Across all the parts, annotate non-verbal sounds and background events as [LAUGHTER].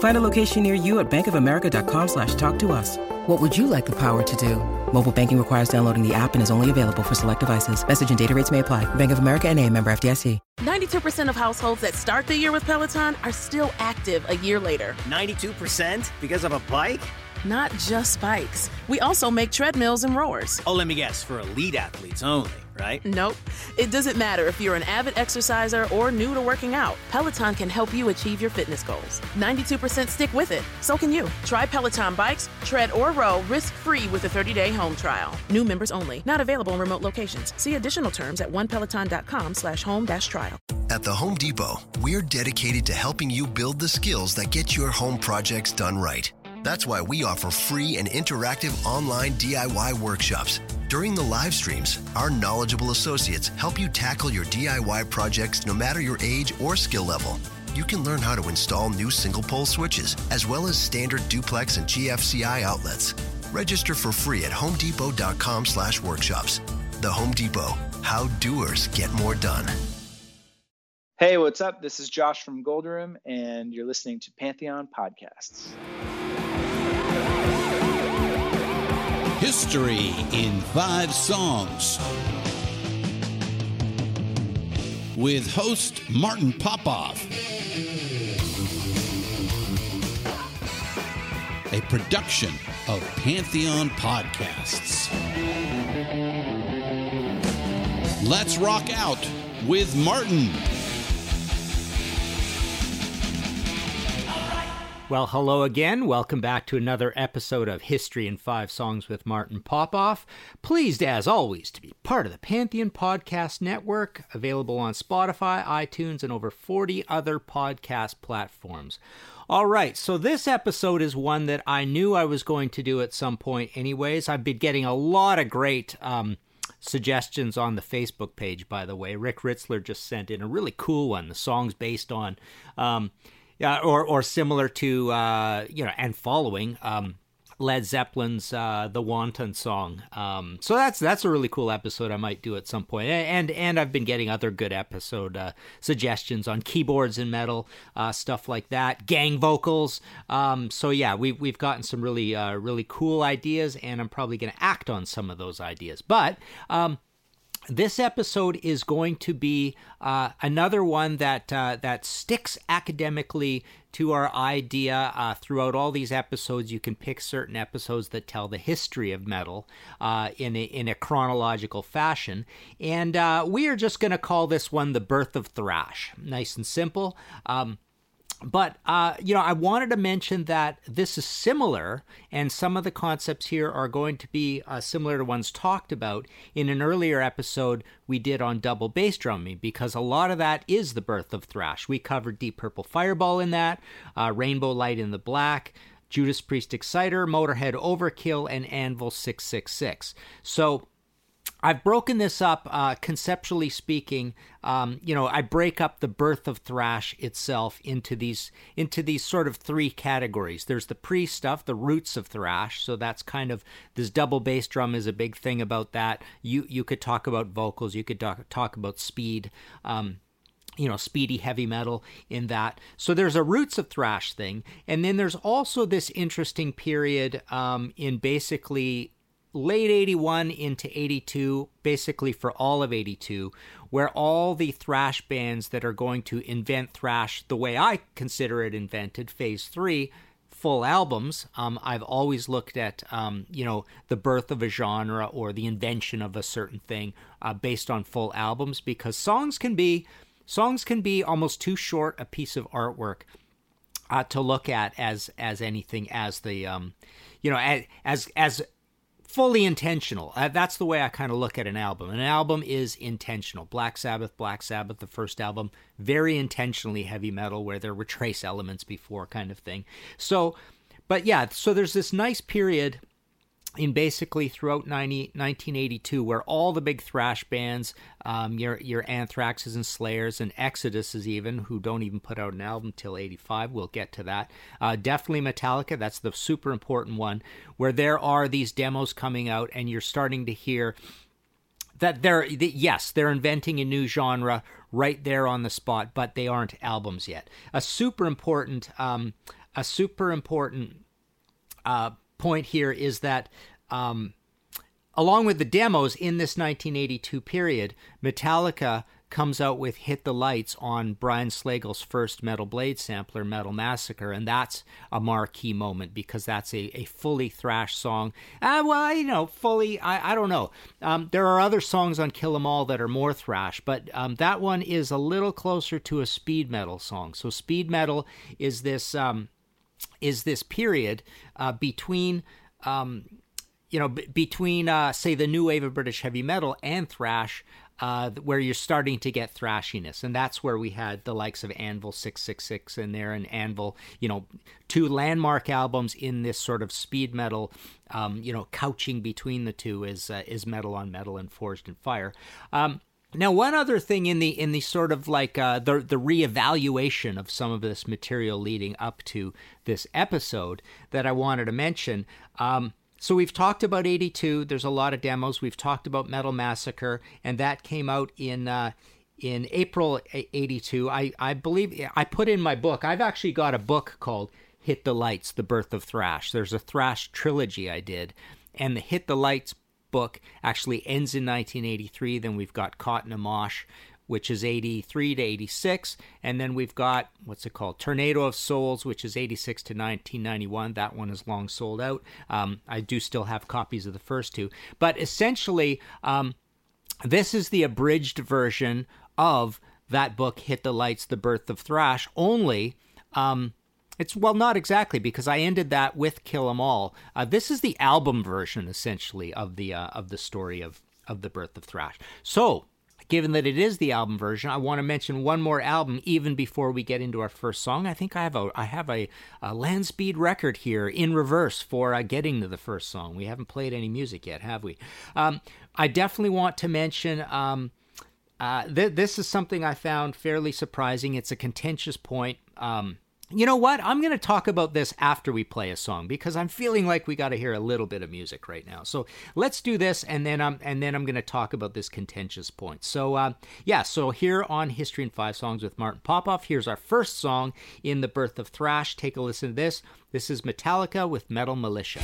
Find a location near you at bankofamerica.com slash talk to us. What would you like the power to do? Mobile banking requires downloading the app and is only available for select devices. Message and data rates may apply. Bank of America and a member FDIC. 92% of households that start the year with Peloton are still active a year later. 92% because of a bike? Not just bikes. We also make treadmills and rowers. Oh, let me guess, for elite athletes only, right? Nope. It doesn't matter if you're an avid exerciser or new to working out. Peloton can help you achieve your fitness goals. 92% stick with it. So can you. Try Peloton bikes, tread, or row risk-free with a 30-day home trial. New members only. Not available in remote locations. See additional terms at onepeloton.com slash home dash trial. At the Home Depot, we're dedicated to helping you build the skills that get your home projects done right. That's why we offer free and interactive online DIY workshops. During the live streams, our knowledgeable associates help you tackle your DIY projects no matter your age or skill level. You can learn how to install new single pole switches, as well as standard duplex and GFCI outlets. Register for free at homedepot.com slash workshops. The Home Depot, how doers get more done. Hey, what's up? This is Josh from Gold Room, and you're listening to Pantheon Podcasts. History in Five Songs with host Martin Popoff. A production of Pantheon Podcasts. Let's rock out with Martin. Well, hello again. Welcome back to another episode of History in Five Songs with Martin Popoff. Pleased, as always, to be part of the Pantheon Podcast Network, available on Spotify, iTunes, and over 40 other podcast platforms. All right, so this episode is one that I knew I was going to do at some point, anyways. I've been getting a lot of great. Um, suggestions on the Facebook page, by the way. Rick Ritzler just sent in a really cool one. The song's based on um, yeah, or or similar to uh, you know, and following um, Led Zeppelin's uh, "The Wanton" song. Um, so that's that's a really cool episode. I might do at some point. And and I've been getting other good episode uh, suggestions on keyboards and metal uh, stuff like that, gang vocals. Um, so yeah, we we've gotten some really uh, really cool ideas, and I'm probably going to act on some of those ideas. But um, this episode is going to be uh, another one that uh, that sticks academically to our idea. Uh, throughout all these episodes, you can pick certain episodes that tell the history of metal uh, in a, in a chronological fashion, and uh, we are just going to call this one the birth of thrash. Nice and simple. Um, but uh, you know, I wanted to mention that this is similar, and some of the concepts here are going to be uh, similar to ones talked about in an earlier episode we did on double bass drumming, because a lot of that is the birth of thrash. We covered Deep Purple Fireball in that, uh, Rainbow Light in the Black. Judas Priest Exciter, Motorhead Overkill, and Anvil 666. So I've broken this up uh, conceptually speaking. Um, you know, I break up the birth of thrash itself into these into these sort of three categories. There's the pre stuff, the roots of thrash. So that's kind of this double bass drum is a big thing about that. You you could talk about vocals. You could talk, talk about speed. Um, you know, speedy heavy metal in that. So there's a roots of thrash thing, and then there's also this interesting period um, in basically late 81 into 82, basically for all of 82, where all the thrash bands that are going to invent thrash the way I consider it invented, phase three, full albums. Um, I've always looked at, um, you know, the birth of a genre or the invention of a certain thing uh, based on full albums because songs can be songs can be almost too short a piece of artwork uh, to look at as as anything as the um, you know as as, as fully intentional. Uh, that's the way I kind of look at an album. An album is intentional. Black Sabbath, Black Sabbath, the first album, very intentionally heavy metal, where there were trace elements before, kind of thing. So, but yeah, so there's this nice period in basically throughout 90, 1982, where all the big thrash bands, um, your your Anthraxes and Slayers and Exoduses, even who don't even put out an album till '85, we'll get to that. Uh, definitely Metallica, that's the super important one, where there are these demos coming out, and you're starting to hear that they're yes, they're inventing a new genre right there on the spot, but they aren't albums yet. A super important, um, a super important. Uh, point here is that um, along with the demos in this 1982 period, Metallica comes out with Hit the Lights on Brian Slagel's first Metal Blade sampler, Metal Massacre, and that's a marquee moment because that's a, a fully thrash song. Uh, well, you know, fully, I, I don't know. Um, there are other songs on Kill 'Em All that are more thrash, but um, that one is a little closer to a speed metal song. So, speed metal is this. Um, is this period uh, between um, you know b- between uh, say the new wave of British heavy metal and thrash. Uh, where you're starting to get thrashiness, and that's where we had the likes of Anvil 666 in there, and Anvil, you know, two landmark albums in this sort of speed metal, um, you know, couching between the two is uh, is Metal on Metal and Forged in Fire. Um, now, one other thing in the in the sort of like uh, the the reevaluation of some of this material leading up to this episode that I wanted to mention. Um, so we've talked about 82. There's a lot of demos. We've talked about Metal Massacre, and that came out in uh, in April 82. I I believe I put in my book. I've actually got a book called Hit the Lights: The Birth of Thrash. There's a thrash trilogy I did, and the Hit the Lights book actually ends in 1983. Then we've got Caught in a Mosh, which is 83 to 86. And then we've got, what's it called? Tornado of Souls, which is 86 to 1991. That one is long sold out. Um, I do still have copies of the first two. But essentially, um, this is the abridged version of that book, Hit the Lights, The Birth of Thrash, only. Um, it's well, not exactly because I ended that with Kill 'Em All. Uh, this is the album version, essentially, of the uh, of the story of of the birth of thrash. So, given that it is the album version, I want to mention one more album even before we get into our first song. I think I have a I have a, a land speed record here in reverse for uh, getting to the first song. We haven't played any music yet, have we? Um, I definitely want to mention. Um, uh, th- this is something I found fairly surprising. It's a contentious point. Um, you know what? I'm going to talk about this after we play a song because I'm feeling like we got to hear a little bit of music right now. So let's do this, and then I'm and then I'm going to talk about this contentious point. So uh, yeah, so here on History in Five Songs with Martin Popoff, here's our first song in the birth of thrash. Take a listen to this. This is Metallica with Metal Militia.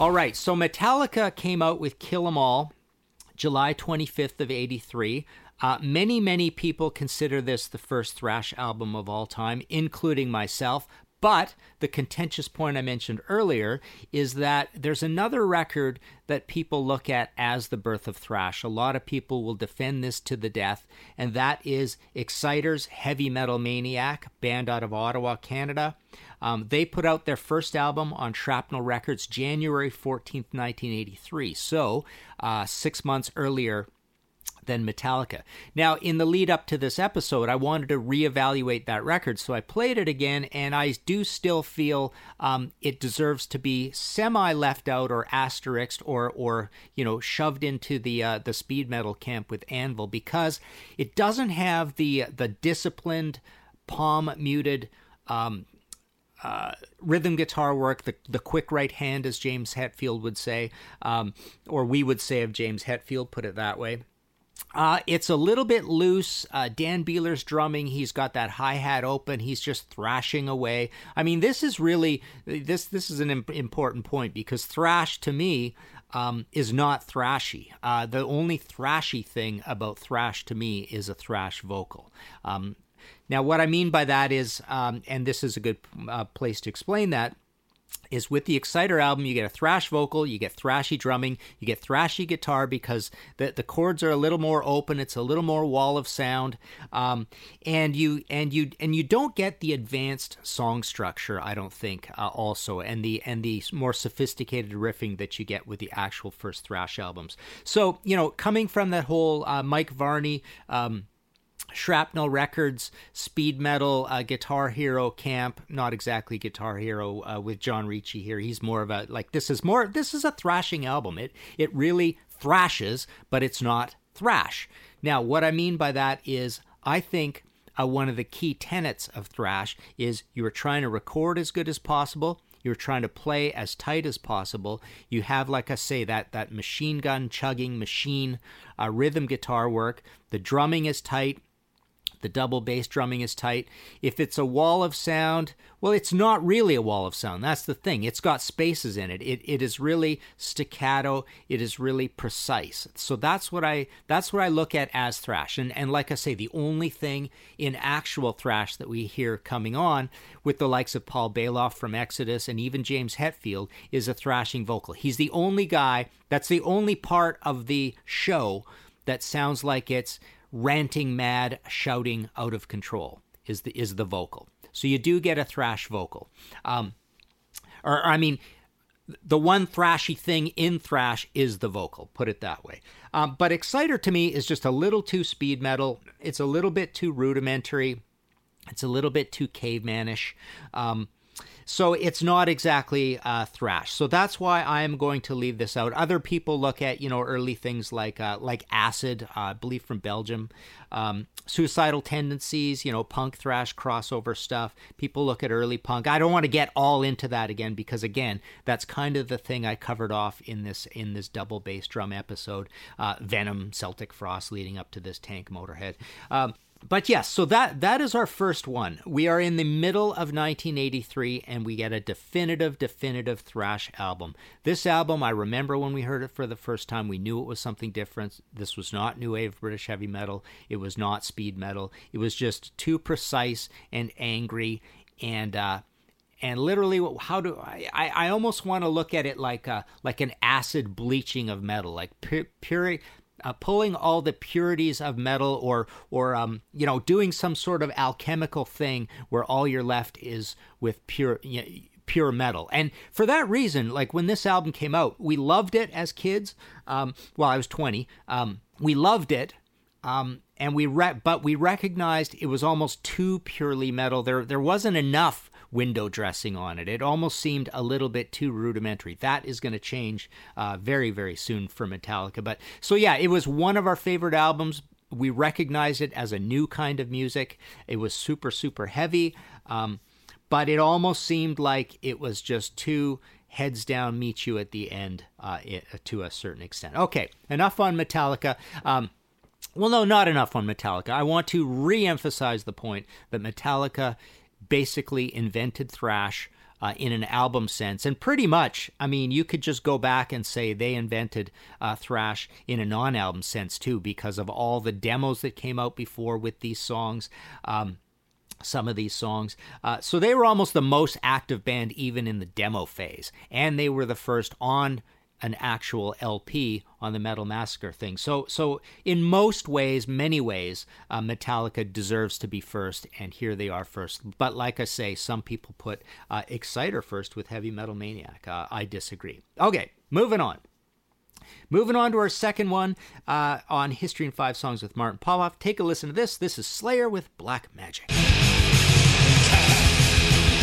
All right, so Metallica came out with Kill 'Em All July 25th of 83. Uh, many, many people consider this the first thrash album of all time, including myself. But the contentious point I mentioned earlier is that there's another record that people look at as the birth of thrash. A lot of people will defend this to the death, and that is Exciter's Heavy Metal Maniac, band out of Ottawa, Canada. Um, they put out their first album on Shrapnel Records January 14th, 1983. So, uh, six months earlier than Metallica. Now, in the lead up to this episode, I wanted to reevaluate that record, so I played it again, and I do still feel um, it deserves to be semi left out or asterisked or or you know shoved into the uh, the speed metal camp with Anvil because it doesn't have the the disciplined palm muted um, uh, rhythm guitar work, the the quick right hand, as James Hetfield would say, um, or we would say of James Hetfield, put it that way. Uh, it's a little bit loose. Uh, Dan Beehler's drumming. He's got that hi hat open. He's just thrashing away. I mean, this is really this. This is an imp- important point because thrash to me um, is not thrashy. Uh, the only thrashy thing about thrash to me is a thrash vocal. Um, now, what I mean by that is, um, and this is a good uh, place to explain that is with the Exciter album, you get a thrash vocal, you get thrashy drumming, you get thrashy guitar because the, the chords are a little more open. It's a little more wall of sound, um, and you and you and you don't get the advanced song structure. I don't think uh, also, and the and the more sophisticated riffing that you get with the actual first thrash albums. So you know, coming from that whole uh, Mike Varney. Um, Shrapnel Records, speed metal, uh, Guitar Hero camp. Not exactly Guitar Hero uh, with John Ricci here. He's more of a like this is more. This is a thrashing album. It it really thrashes, but it's not thrash. Now, what I mean by that is, I think uh, one of the key tenets of thrash is you are trying to record as good as possible. You're trying to play as tight as possible. You have, like I say, that that machine gun chugging machine uh, rhythm guitar work. The drumming is tight the double bass drumming is tight. If it's a wall of sound, well, it's not really a wall of sound. That's the thing. It's got spaces in it. It, it is really staccato. It is really precise. So that's what I that's what I look at as thrash. And and like I say, the only thing in actual thrash that we hear coming on with the likes of Paul Baloff from Exodus and even James Hetfield is a thrashing vocal. He's the only guy. That's the only part of the show that sounds like it's ranting mad, shouting out of control is the is the vocal. So you do get a thrash vocal. Um, or, or I mean, the one thrashy thing in thrash is the vocal. Put it that way. Um, but Exciter to me is just a little too speed metal. It's a little bit too rudimentary. It's a little bit too cavemanish. Um, so it's not exactly uh, thrash. So that's why I am going to leave this out. Other people look at you know early things like uh, like acid, uh, I believe from Belgium, um, suicidal tendencies, you know punk thrash crossover stuff. People look at early punk. I don't want to get all into that again because again that's kind of the thing I covered off in this in this double bass drum episode. Uh, Venom, Celtic Frost, leading up to this Tank Motorhead. Um, but yes, so that that is our first one. We are in the middle of 1983 and we get a definitive definitive thrash album. This album, I remember when we heard it for the first time, we knew it was something different. This was not new wave British heavy metal. It was not speed metal. It was just too precise and angry and uh and literally how do I, I, I almost want to look at it like a, like an acid bleaching of metal like pure, pure uh, pulling all the purities of metal or or um, you know doing some sort of alchemical thing where all you're left is with pure you know, pure metal. And for that reason like when this album came out we loved it as kids. Um, well i was 20 um, we loved it. Um, and we re- but we recognized it was almost too purely metal. There there wasn't enough window dressing on it. It almost seemed a little bit too rudimentary. That is going to change uh, very, very soon for Metallica. But so, yeah, it was one of our favorite albums. We recognized it as a new kind of music. It was super, super heavy, um, but it almost seemed like it was just too heads down, meet you at the end uh, it, to a certain extent. Okay, enough on Metallica. Um, well, no, not enough on Metallica. I want to re emphasize the point that Metallica basically invented thrash uh, in an album sense. And pretty much, I mean, you could just go back and say they invented uh, thrash in a non album sense too, because of all the demos that came out before with these songs. Um, some of these songs. Uh, so they were almost the most active band even in the demo phase. And they were the first on an actual LP on the Metal Massacre thing. So, so in most ways, many ways, uh, Metallica deserves to be first, and here they are first. But like I say, some people put uh, Exciter first with Heavy Metal Maniac. Uh, I disagree. Okay, moving on. Moving on to our second one uh, on History in Five Songs with Martin Popoff. Take a listen to this. This is Slayer with Black Magic.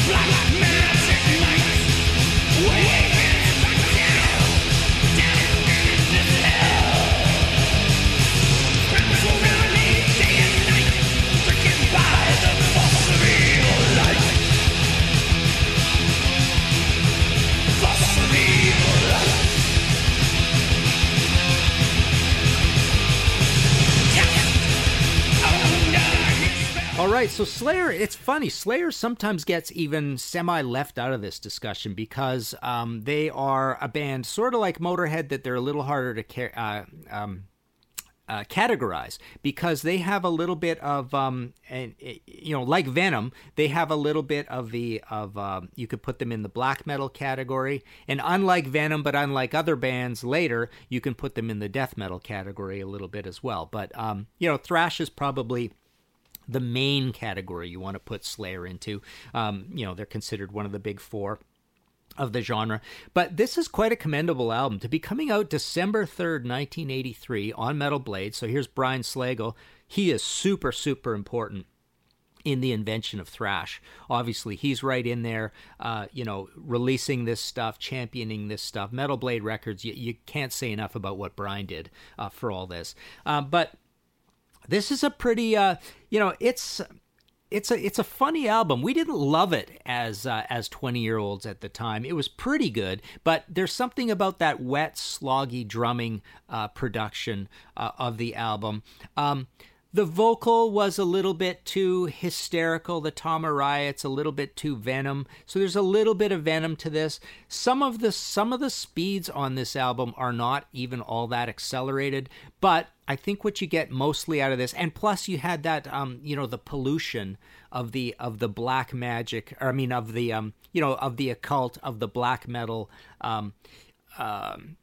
Black Magic right, so Slayer, it's funny. Slayer sometimes gets even semi left out of this discussion because um, they are a band sort of like Motorhead that they're a little harder to uh, um, uh, categorize because they have a little bit of um and you know like Venom they have a little bit of the of um, you could put them in the black metal category and unlike Venom but unlike other bands later you can put them in the death metal category a little bit as well but um you know thrash is probably the main category you want to put Slayer into um you know they're considered one of the big four of the genre. But this is quite a commendable album to be coming out December 3rd, 1983 on Metal Blade. So here's Brian Slagel. He is super, super important in the invention of thrash. Obviously, he's right in there, uh, you know, releasing this stuff, championing this stuff. Metal Blade Records, you, you can't say enough about what Brian did uh, for all this. Um, but this is a pretty, uh, you know, it's it's a it's a funny album. We didn't love it as uh, as twenty year olds at the time. It was pretty good, but there's something about that wet, sloggy drumming uh, production uh, of the album. Um, the vocal was a little bit too hysterical. The Tom it's a little bit too Venom. So there's a little bit of Venom to this. Some of the some of the speeds on this album are not even all that accelerated, but I think what you get mostly out of this, and plus you had that, um, you know, the pollution of the of the black magic, or I mean, of the, um, you know, of the occult of the black metal, um, um,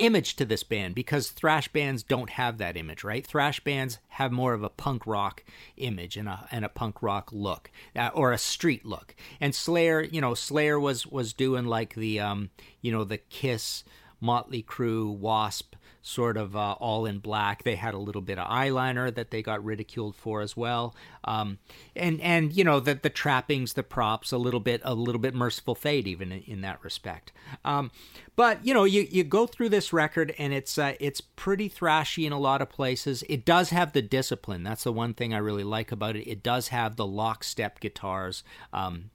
image to this band because thrash bands don't have that image, right? Thrash bands have more of a punk rock image and a and a punk rock look uh, or a street look. And Slayer, you know, Slayer was was doing like the um, you know, the Kiss, Motley Crue, Wasp sort of uh, all in black. They had a little bit of eyeliner that they got ridiculed for as well. Um, and and you know the the trappings, the props, a little bit a little bit Mercyful Fate even in, in that respect. Um, but you know you you go through this record and it's uh, it's pretty thrashy in a lot of places. It does have the discipline. That's the one thing I really like about it. It does have the lockstep guitars. Um,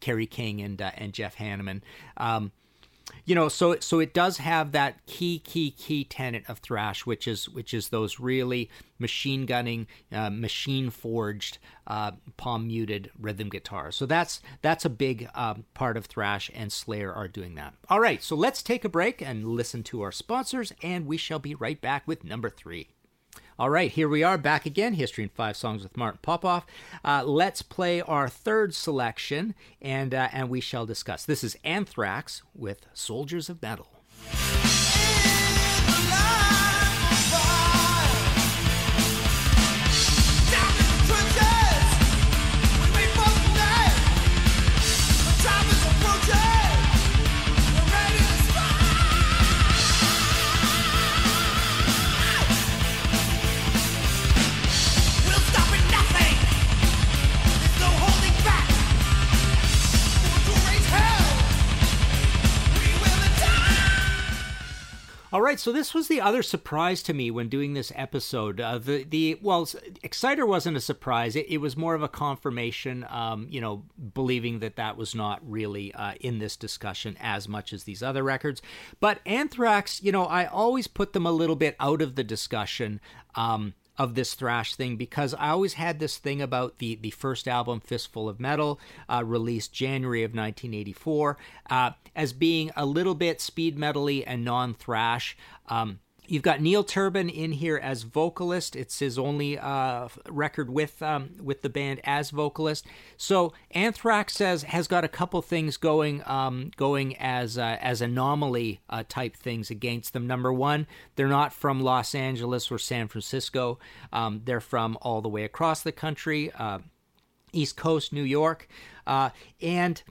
Kerry King and uh, and Jeff Hanneman. Um, you know so so it does have that key key key tenet of thrash which is which is those really machine gunning uh, machine forged uh, palm muted rhythm guitars. So that's that's a big um, part of thrash and slayer are doing that. All right so let's take a break and listen to our sponsors and we shall be right back with number three all right, here we are back again. History in Five Songs with Martin Popoff. Uh, let's play our third selection, and uh, and we shall discuss. This is Anthrax with Soldiers of Metal. Right, so this was the other surprise to me when doing this episode. Uh, the the well, Exciter wasn't a surprise; it, it was more of a confirmation. Um, you know, believing that that was not really uh, in this discussion as much as these other records. But Anthrax, you know, I always put them a little bit out of the discussion. Um, of this thrash thing because I always had this thing about the the first album Fistful of Metal, uh, released January of 1984, uh, as being a little bit speed metally and non thrash. Um, You've got Neil Turbin in here as vocalist. It's his only uh, record with um, with the band as vocalist. So Anthrax says has got a couple things going um, going as uh, as anomaly uh, type things against them. Number one, they're not from Los Angeles or San Francisco. Um, they're from all the way across the country, uh, East Coast, New York, uh, and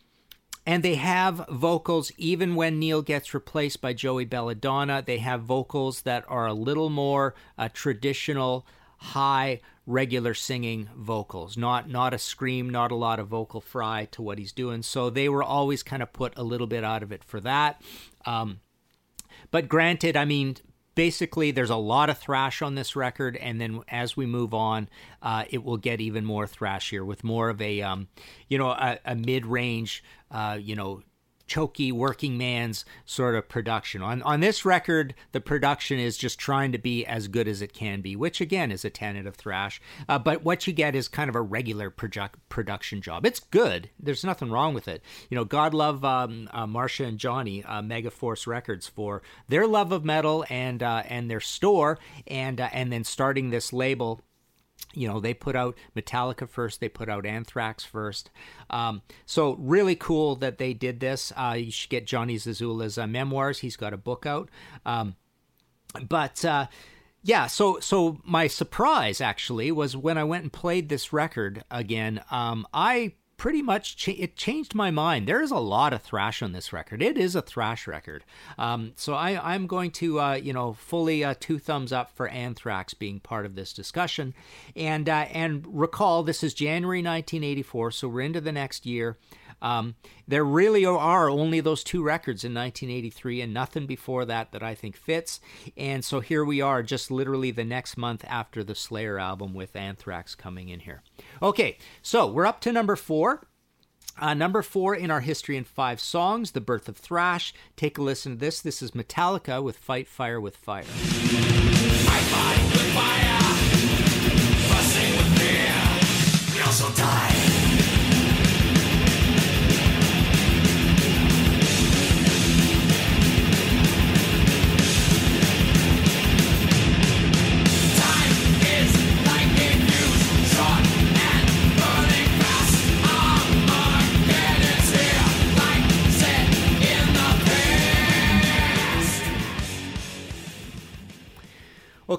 and they have vocals, even when Neil gets replaced by Joey Belladonna, they have vocals that are a little more uh, traditional, high, regular singing vocals. Not not a scream, not a lot of vocal fry to what he's doing. So they were always kind of put a little bit out of it for that. Um, but granted, I mean, basically there's a lot of thrash on this record and then as we move on uh, it will get even more thrashier with more of a um, you know a, a mid-range uh, you know choky working man's sort of production. On on this record, the production is just trying to be as good as it can be, which again is a tenet of thrash. Uh, but what you get is kind of a regular project, production job. It's good. There's nothing wrong with it. You know, God love um, uh, Marsha and Johnny, uh, Megaforce Records, for their love of metal and uh, and their store, and uh, and then starting this label you know they put out metallica first they put out anthrax first. Um, so really cool that they did this. Uh, you should get johnny zazula's uh, memoirs. He's got a book out. Um, but uh, yeah so so my surprise actually was when i went and played this record again. Um, i pretty much cha- it changed my mind. There is a lot of thrash on this record. It is a thrash record. Um, so I, I'm going to uh, you know fully uh, two thumbs up for Anthrax being part of this discussion, and uh, and recall this is January 1984, so we're into the next year. Um, there really are only those two records in 1983 and nothing before that that I think fits. And so here we are, just literally the next month after the Slayer album with Anthrax coming in here. Okay, so we're up to number four. Uh, number four in our history in five songs, The Birth of Thrash. Take a listen to this. This is Metallica with Fight Fire with Fire.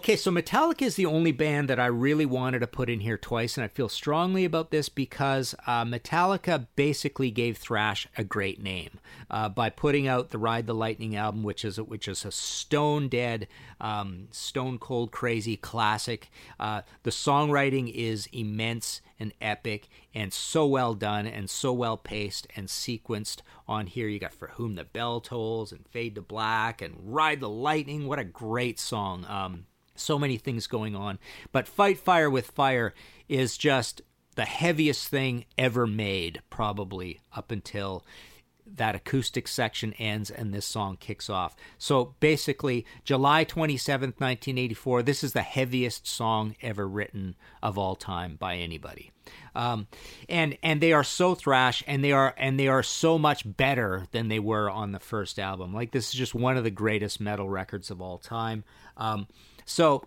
Okay, so Metallica is the only band that I really wanted to put in here twice, and I feel strongly about this because uh, Metallica basically gave thrash a great name uh, by putting out the Ride the Lightning album, which is a, which is a stone dead, um, stone cold crazy classic. Uh, the songwriting is immense and epic and so well done and so well paced and sequenced on here. You got For Whom the Bell Tolls and Fade to Black and Ride the Lightning. What a great song. Um, so many things going on. But Fight Fire with Fire is just the heaviest thing ever made, probably up until that acoustic section ends and this song kicks off. So basically, July 27th, 1984, this is the heaviest song ever written of all time by anybody. Um, and and they are so thrash and they are and they are so much better than they were on the first album. Like this is just one of the greatest metal records of all time. Um, so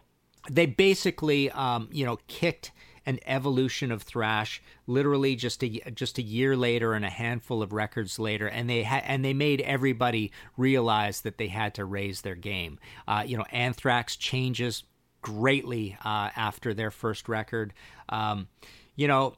they basically, um, you know, kicked an evolution of thrash literally just a just a year later and a handful of records later and they had and they made everybody realize that they had to raise their game. Uh, you know anthrax changes greatly uh, after their first record. Um, you know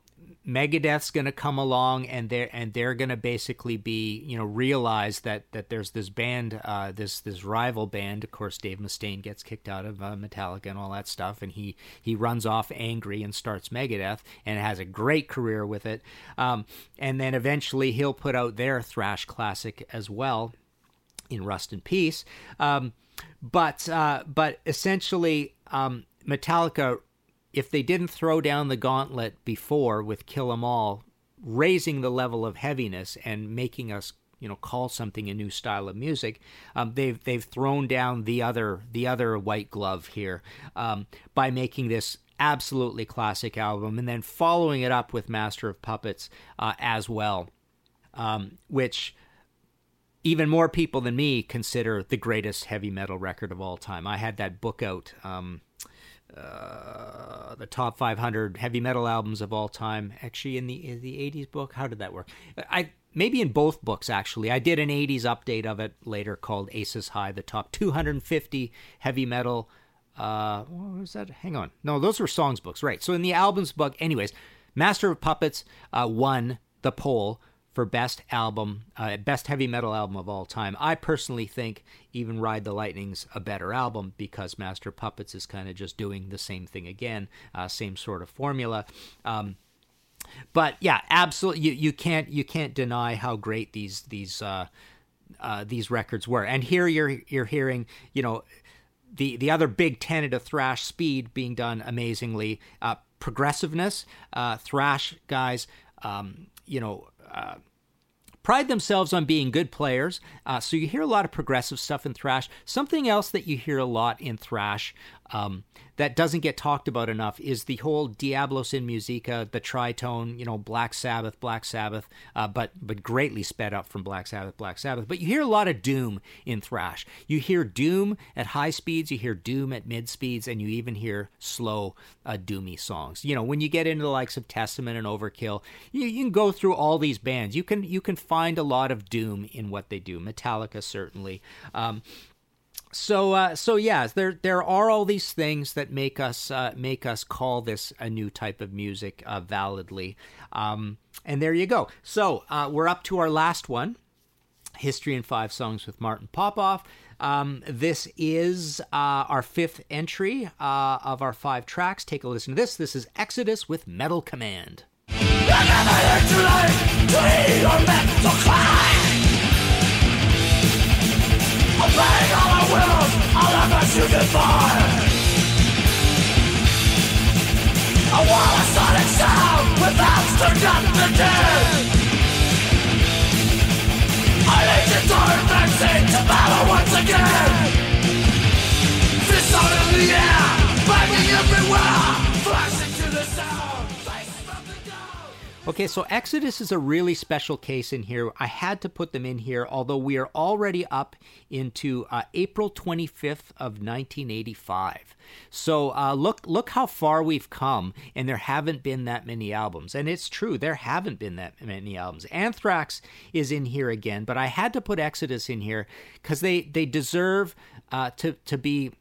Megadeth's going to come along and they're and they're going to basically be you know realize that that there's this band uh, this this rival band. Of course Dave Mustaine gets kicked out of uh, Metallica and all that stuff and he he runs off angry and starts Megadeth and has a great career with it. Um, and then eventually he'll put out their thrash classic as well in Rust in Peace. Um, but uh, but essentially um, Metallica if they didn't throw down the gauntlet before with Kill 'Em All, raising the level of heaviness and making us you know call something a new style of music um, they've they've thrown down the other the other white glove here um, by making this absolutely classic album and then following it up with master of puppets uh, as well um, which even more people than me consider the greatest heavy metal record of all time. I had that book out um, uh, the top 500 heavy metal albums of all time. Actually, in the in the 80s book, how did that work? I maybe in both books actually. I did an 80s update of it later called Aces High, the top 250 heavy metal. Uh, what was that? Hang on, no, those were songs books, right? So in the albums book, anyways, Master of Puppets uh, won the poll for best album, uh, best heavy metal album of all time. I personally think even Ride the Lightning's a better album because Master Puppets is kind of just doing the same thing again, uh, same sort of formula. Um, but yeah, absolutely, you, you can't you can't deny how great these these uh, uh, these records were. And here you're you're hearing, you know, the the other big tenet of thrash speed being done amazingly. Uh, progressiveness, uh, thrash guys, um, you know, uh, pride themselves on being good players. Uh, so you hear a lot of progressive stuff in thrash. Something else that you hear a lot in thrash um, that doesn't get talked about enough is the whole Diabolus in Musica, the tritone, you know, Black Sabbath, Black Sabbath, uh, but but greatly sped up from Black Sabbath, Black Sabbath. But you hear a lot of doom in thrash. You hear doom at high speeds, you hear doom at mid speeds, and you even hear slow, uh, doomy songs. You know, when you get into the likes of Testament and Overkill, you, you can go through all these bands. You can you can find a lot of doom in what they do. Metallica certainly. Um, so uh, so yeah, there there are all these things that make us uh, make us call this a new type of music uh, validly, um, and there you go. So uh, we're up to our last one, history in five songs with Martin Popoff. Um, this is uh, our fifth entry uh, of our five tracks. Take a listen to this. This is Exodus with Metal Command. Obeying all our wills, all of us you defy A wall of sonic sound without turned up the dead A legendary vaccine to battle once again Fist out in the air, banging everywhere Flashing to the sound, Okay, so Exodus is a really special case in here. I had to put them in here, although we are already up into uh, April 25th of 1985. So uh, look, look how far we've come, and there haven't been that many albums. And it's true, there haven't been that many albums. Anthrax is in here again, but I had to put Exodus in here because they they deserve uh, to to be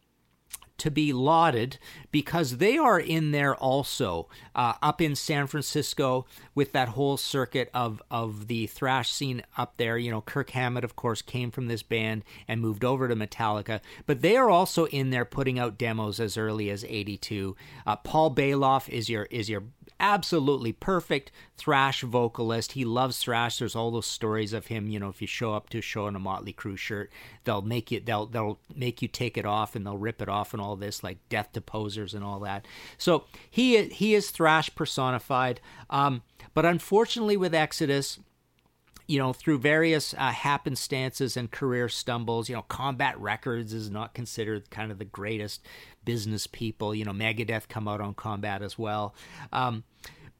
to be lauded because they are in there also uh, up in San Francisco with that whole circuit of of the thrash scene up there. You know, Kirk Hammett, of course, came from this band and moved over to Metallica, but they are also in there putting out demos as early as '82. Uh, Paul Baloff is your is your absolutely perfect thrash vocalist. He loves thrash. There's all those stories of him. You know, if you show up to a show in a Motley Crue shirt, they'll make you they'll they'll make you take it off and they'll rip it off and all this like Death to Posers and all that. So he he is thrash personified. Um, but unfortunately, with Exodus, you know, through various uh, happenstances and career stumbles, you know, Combat Records is not considered kind of the greatest business people. You know, Megadeth come out on Combat as well. Um,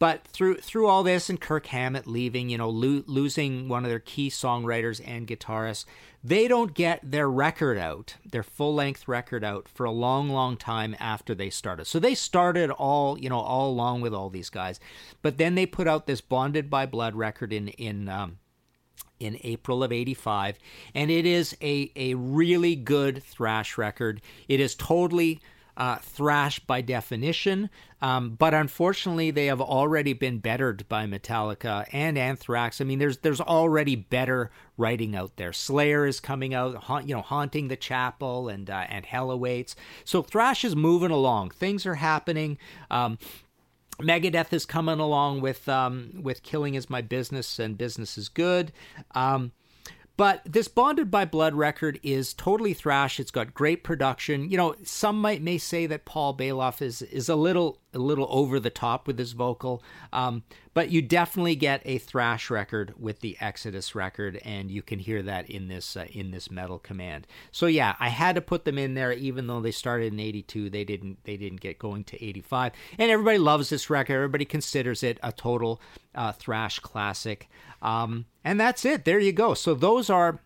but through through all this and Kirk Hammett leaving, you know, lo- losing one of their key songwriters and guitarists, they don't get their record out, their full length record out for a long, long time after they started. So they started all, you know, all along with all these guys, but then they put out this Bonded by Blood record in in um, in April of 85 and it is a a really good thrash record. It is totally uh, thrash by definition, um, but unfortunately, they have already been bettered by Metallica and Anthrax. I mean, there's there's already better writing out there. Slayer is coming out, you know, haunting the chapel, and uh, and Hell awaits. So thrash is moving along. Things are happening. Um, Megadeth is coming along with um, with Killing is My Business and Business is Good. Um, but this Bonded by Blood record is totally thrash. It's got great production. You know, some might may say that Paul Baloff is is a little a little over the top with his vocal, um, but you definitely get a thrash record with the Exodus record, and you can hear that in this uh, in this Metal Command. So yeah, I had to put them in there, even though they started in '82. They didn't they didn't get going to '85, and everybody loves this record. Everybody considers it a total uh, thrash classic. Um, and that's it. There you go. So those are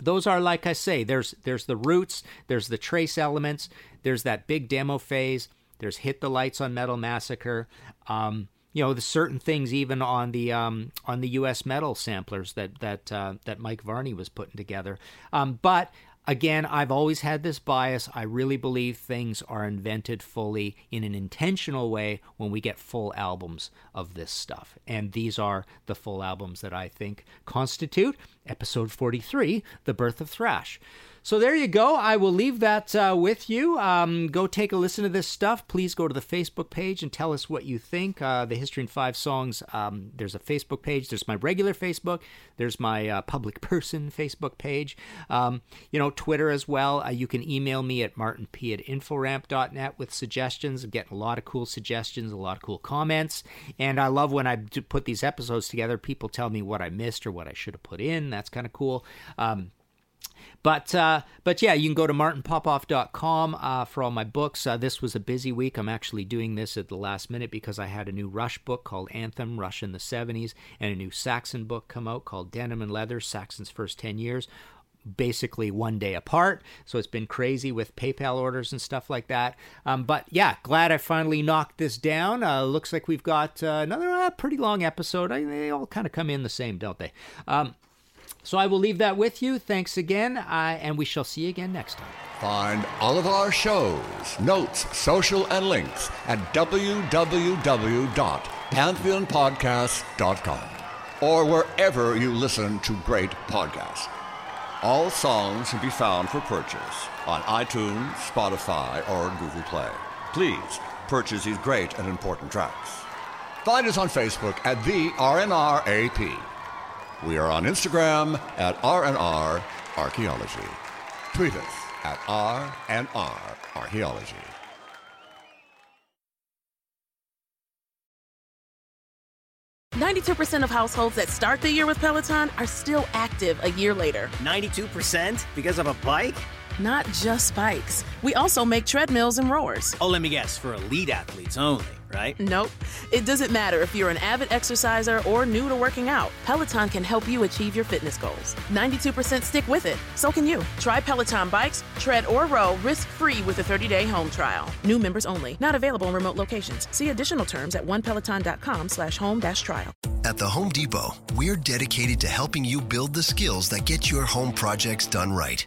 those are like I say. There's there's the roots. There's the trace elements. There's that big demo phase. There's hit the lights on Metal Massacre. Um, you know the certain things even on the um, on the U.S. metal samplers that that uh, that Mike Varney was putting together. Um, but Again, I've always had this bias. I really believe things are invented fully in an intentional way when we get full albums of this stuff. And these are the full albums that I think constitute episode 43, The Birth of Thrash. So there you go. I will leave that uh, with you. Um, go take a listen to this stuff. Please go to the Facebook page and tell us what you think. Uh, the History in Five Songs. Um, there's a Facebook page. There's my regular Facebook. There's my uh, public [LAUGHS] person Facebook page. Um, you know, Twitter as well. Uh, you can email me at martinp at inforamp.net with suggestions. I'm getting a lot of cool suggestions, a lot of cool comments, and I love when I put these episodes together. People tell me what I missed or what I should have put in. That's kind of cool. But uh, but yeah, you can go to martinpopoff.com uh, for all my books. Uh, this was a busy week. I'm actually doing this at the last minute because I had a new Rush book called Anthem, Rush in the 70s, and a new Saxon book come out called Denim and Leather, Saxon's First 10 Years basically one day apart. So it's been crazy with PayPal orders and stuff like that. Um, but yeah, glad I finally knocked this down. Uh, looks like we've got uh, another uh, pretty long episode. I, they all kind of come in the same, don't they? Um, so I will leave that with you. Thanks again, uh, and we shall see you again next time. Find all of our shows, notes, social, and links at www.pantheonpodcast.com or wherever you listen to great podcasts. All songs can be found for purchase on iTunes, Spotify, or Google Play. Please purchase these great and important tracks. Find us on Facebook at the RNRAP. We are on Instagram at R&R Archaeology. Tweet us at R&R Archaeology. Ninety-two percent of households that start the year with Peloton are still active a year later. 92% because of a bike? Not just bikes. We also make treadmills and rowers. Oh, let me guess, for elite athletes only, right? Nope. It doesn't matter if you're an avid exerciser or new to working out. Peloton can help you achieve your fitness goals. 92% stick with it. So can you. Try Peloton bikes, tread or row risk-free with a 30-day home trial. New members only. Not available in remote locations. See additional terms at onepeloton.com slash home dash trial. At the Home Depot, we're dedicated to helping you build the skills that get your home projects done right.